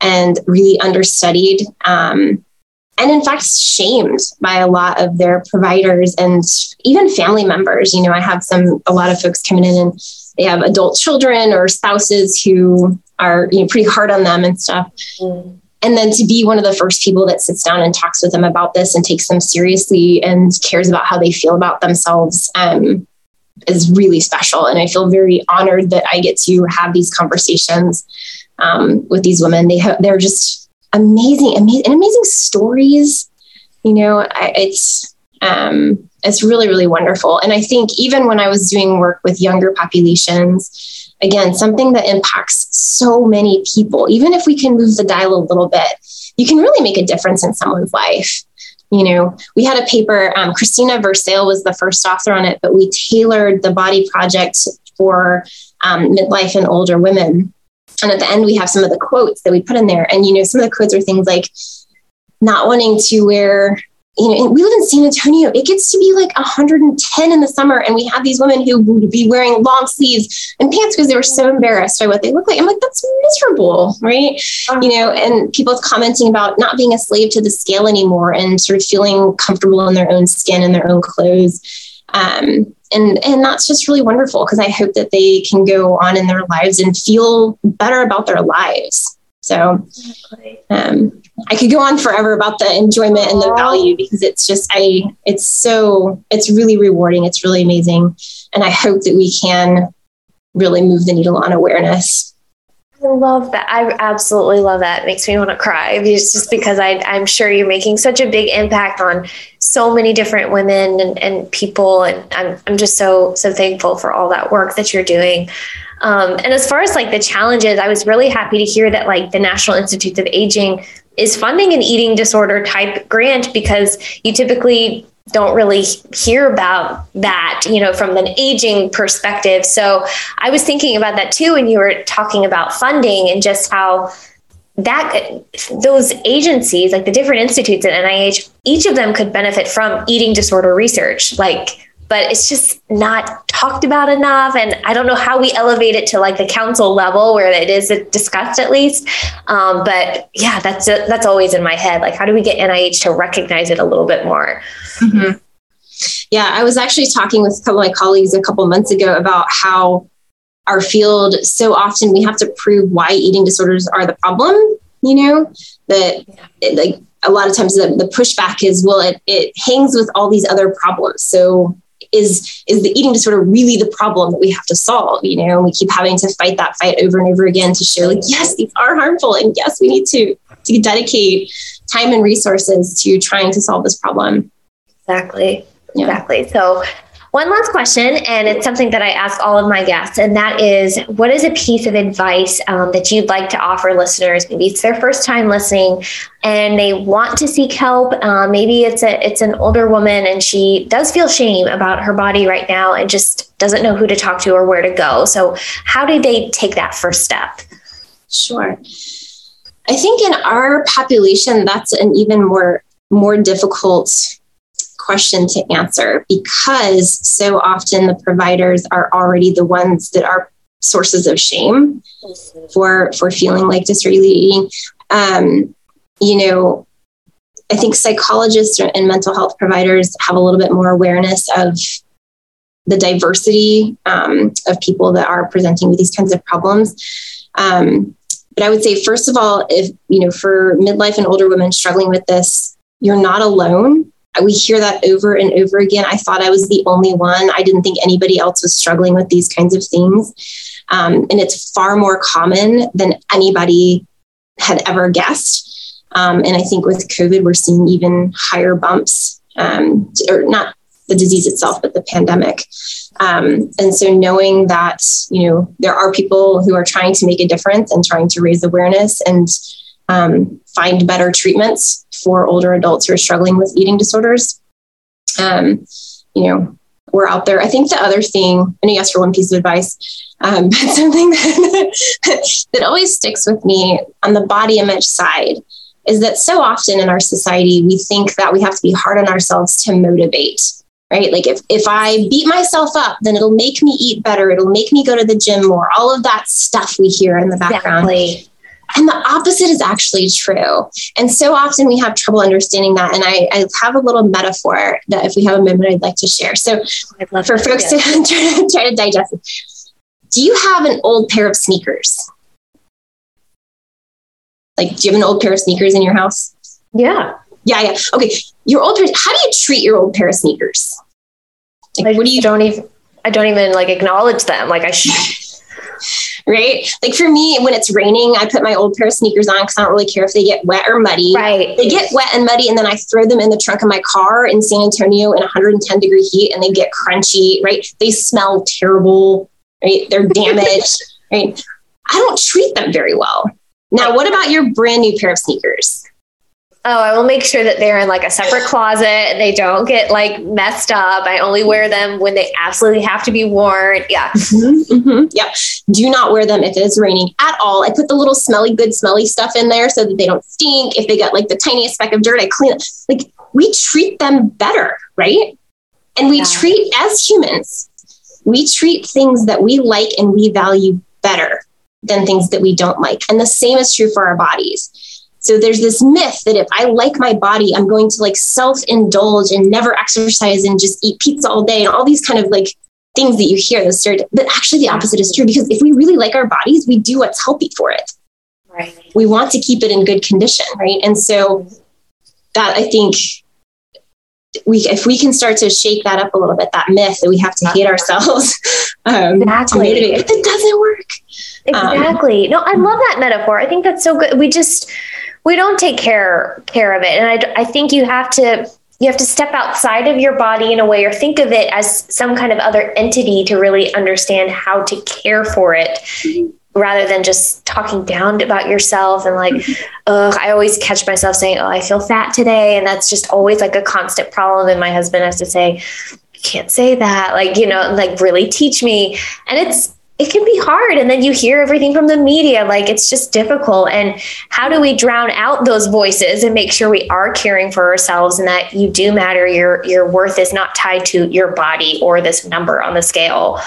and really understudied. Um, and in fact, shamed by a lot of their providers and even family members. You know, I have some, a lot of folks coming in and they have adult children or spouses who are, you know, pretty hard on them and stuff. Mm and then to be one of the first people that sits down and talks with them about this and takes them seriously and cares about how they feel about themselves um, is really special. And i feel very honored that i get to have these conversations um, with these women. They they're just amazing amazing amazing stories. You know I, it's um, it's really really wonderful. And i think even when i was doing work with younger populations again, something that impacts so many people. Even if we can move the dial a little bit, you can really make a difference in someone's life. You know, we had a paper, um, Christina Verzijl was the first author on it, but we tailored the body project for um, midlife and older women. And at the end, we have some of the quotes that we put in there. And, you know, some of the quotes are things like not wanting to wear you know, we live in San Antonio. It gets to be like 110 in the summer, and we have these women who would be wearing long sleeves and pants because they were so embarrassed by what they look like. I'm like, that's miserable, right? Uh-huh. You know, and people commenting about not being a slave to the scale anymore and sort of feeling comfortable in their own skin and their own clothes. Um, and and that's just really wonderful because I hope that they can go on in their lives and feel better about their lives. So, um, I could go on forever about the enjoyment and the value because it's just I it's so it's really rewarding. It's really amazing. And I hope that we can really move the needle on awareness. I love that. I absolutely love that. It makes me want to cry. It's just because I, I'm sure you're making such a big impact on so many different women and, and people. And I'm, I'm just so, so thankful for all that work that you're doing. Um, and as far as like the challenges, I was really happy to hear that like the National Institutes of Aging is funding an eating disorder type grant because you typically don't really hear about that, you know, from an aging perspective. So I was thinking about that too when you were talking about funding and just how that those agencies, like the different institutes at NIH, each of them could benefit from eating disorder research. Like but it's just not talked about enough. And I don't know how we elevate it to like the council level where it is discussed at least. Um, but yeah, that's that's always in my head. Like, how do we get NIH to recognize it a little bit more? Mm-hmm. Yeah, I was actually talking with a couple of my colleagues a couple months ago about how our field so often we have to prove why eating disorders are the problem. You know that like a lot of times the, the pushback is well it, it hangs with all these other problems so is is the eating disorder really the problem that we have to solve you know? And we keep having to fight that fight over and over again to show like yes these are harmful and yes we need to to dedicate time and resources to trying to solve this problem. Exactly. Yeah. exactly. So one last question, and it's something that I ask all of my guests, and that is what is a piece of advice um, that you'd like to offer listeners? Maybe it's their first time listening and they want to seek help. Uh, maybe it's a it's an older woman and she does feel shame about her body right now and just doesn't know who to talk to or where to go. So, how do they take that first step? Sure. I think in our population, that's an even more more difficult question to answer because so often the providers are already the ones that are sources of shame for for feeling like disregulated eating. Um, you know, I think psychologists and mental health providers have a little bit more awareness of the diversity um, of people that are presenting with these kinds of problems. Um, but I would say, first of all, if you know, for midlife and older women struggling with this, you're not alone we hear that over and over again. I thought I was the only one. I didn't think anybody else was struggling with these kinds of things. Um, and it's far more common than anybody had ever guessed. Um, and I think with COVID, we're seeing even higher bumps, um, or not the disease itself, but the pandemic. Um, and so knowing that, you know, there are people who are trying to make a difference and trying to raise awareness and um, find better treatments for older adults who are struggling with eating disorders. Um, you know, we're out there. I think the other thing, I yes, for one piece of advice, um, (laughs) but something that, (laughs) that always sticks with me on the body image side is that so often in our society, we think that we have to be hard on ourselves to motivate, right? Like if, if I beat myself up, then it'll make me eat better. It'll make me go to the gym more. All of that stuff we hear in the background. Exactly. And the opposite is actually true. And so often we have trouble understanding that. And I, I have a little metaphor that if we have a moment, I'd like to share. So oh, for folks to (laughs) try, to try to digest it, do you have an old pair of sneakers? Like, do you have an old pair of sneakers in your house? Yeah. Yeah, yeah. Okay. Your old pair, how do you treat your old pair of sneakers? Like, what do you don't even I don't even like acknowledge them. Like I should right? Like for me, when it's raining, I put my old pair of sneakers on because I don't really care if they get wet or muddy. Right. They get wet and muddy, and then I throw them in the trunk of my car in San Antonio in 110 degree heat, and they get crunchy, right? They smell terrible, right? They're damaged, (laughs) right? I don't treat them very well. Now, what about your brand new pair of sneakers? Oh, I will make sure that they're in like a separate closet and they don't get like messed up. I only wear them when they absolutely have to be worn. Yeah. Mm-hmm, mm-hmm. Yep. Do not wear them if it is raining at all. I put the little smelly, good, smelly stuff in there so that they don't stink. If they got like the tiniest speck of dirt, I clean it. Like we treat them better, right? And we yeah. treat as humans, we treat things that we like and we value better than things that we don't like. And the same is true for our bodies so there's this myth that if I like my body, I'm going to like self indulge and never exercise and just eat pizza all day and all these kind of like things that you hear. Stereotype, but actually the opposite is true because if we really like our bodies, we do what's healthy for it. Right. We want to keep it in good condition, right? And so that I think we if we can start to shake that up a little bit, that myth that we have to hate ourselves (laughs) um, exactly. that doesn't work. Exactly. Um, no, I love that metaphor. I think that's so good. We just we don't take care care of it. And I, I think you have to you have to step outside of your body in a way or think of it as some kind of other entity to really understand how to care for it mm-hmm. rather than just talking down about yourself and like ugh, i always catch myself saying oh i feel fat today and that's just always like a constant problem. And my husband has to say can't say that. Like you know like really teach me. And it's it can be hard. And then you hear everything from the media like it's just difficult. And how do we drown out those voices and make sure we are caring for ourselves and that you do matter? Your your worth is not tied to your body or this number on the scale.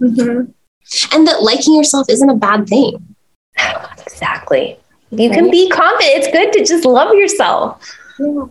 Mm-hmm. and that liking yourself isn't a bad thing. (sighs) Exactly. You right? can be confident. It's good to just love yourself. Yeah.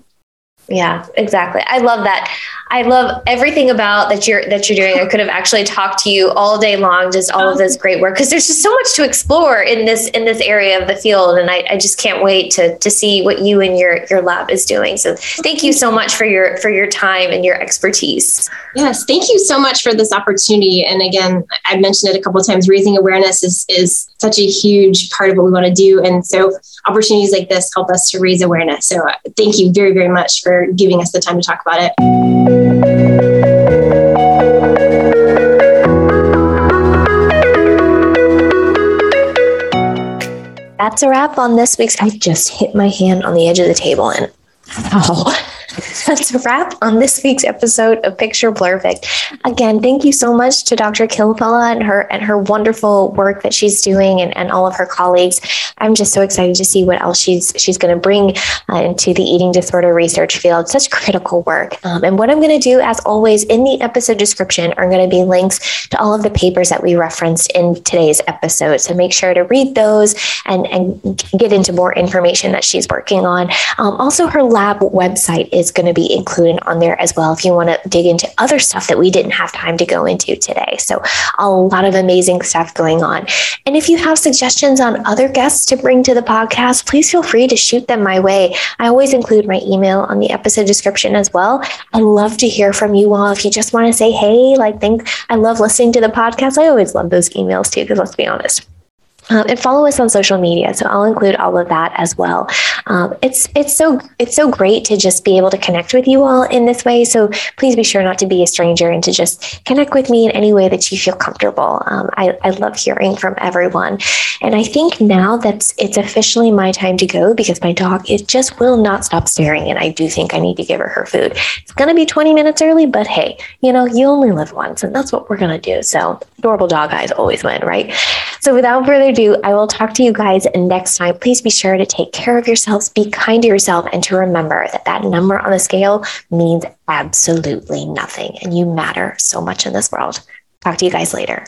Yeah, exactly. I love that. I love everything about that you're that you're doing. I could have actually talked to you all day long, just all of oh. this great work, because there's just so much to explore in this in this area of the field, and I, I just can't wait to to see what you and your your lab is doing. So thank you so much for your for your time and your expertise. Yes, thank you so much for this opportunity. And again, I mentioned it a couple of times. Raising awareness is is such a huge part of what we want to do, and so opportunities like this help us to raise awareness. So uh, thank you very very much for giving us the time to talk about it. That's a wrap on this week's. I just hit my hand on the edge of the table and (laughs) oh, (laughs) that's a wrap on this week's episode of Picture Perfect. Again, thank you so much to Dr. Kilpela and her and her wonderful work that she's doing and, and all of her colleagues. I'm just so excited to see what else she's she's going to bring uh, into the eating disorder research field. Such critical work. Um, and what I'm going to do, as always, in the episode description are going to be links to all of the papers that we referenced in today's episode. So make sure to read those and, and get into more information that she's working on. Um, also, her lab website is going to be included on there as well if you want to dig into other stuff that we didn't have time to go into today. So, a lot of amazing stuff going on. And if you have suggestions on other guests to bring to the podcast, please feel free to shoot them my way. I always include my email on the episode description as well. I love to hear from you all. If you just want to say, hey, like, think I love listening to the podcast, I always love those emails too, because let's be honest um, and follow us on social media. So I'll include all of that as well. Um, it's it's so it's so great to just be able to connect with you all in this way. So please be sure not to be a stranger and to just connect with me in any way that you feel comfortable. Um, I, I love hearing from everyone, and I think now that it's officially my time to go because my dog it just will not stop staring, and I do think I need to give her her food. It's gonna be 20 minutes early, but hey, you know you only live once, and that's what we're gonna do. So adorable dog eyes always win, right? So without further ado, I will talk to you guys next time. Please be sure to take care of yourselves, be kind to yourself, and to remember that that number on the scale means absolutely nothing. And you matter so much in this world. Talk to you guys later.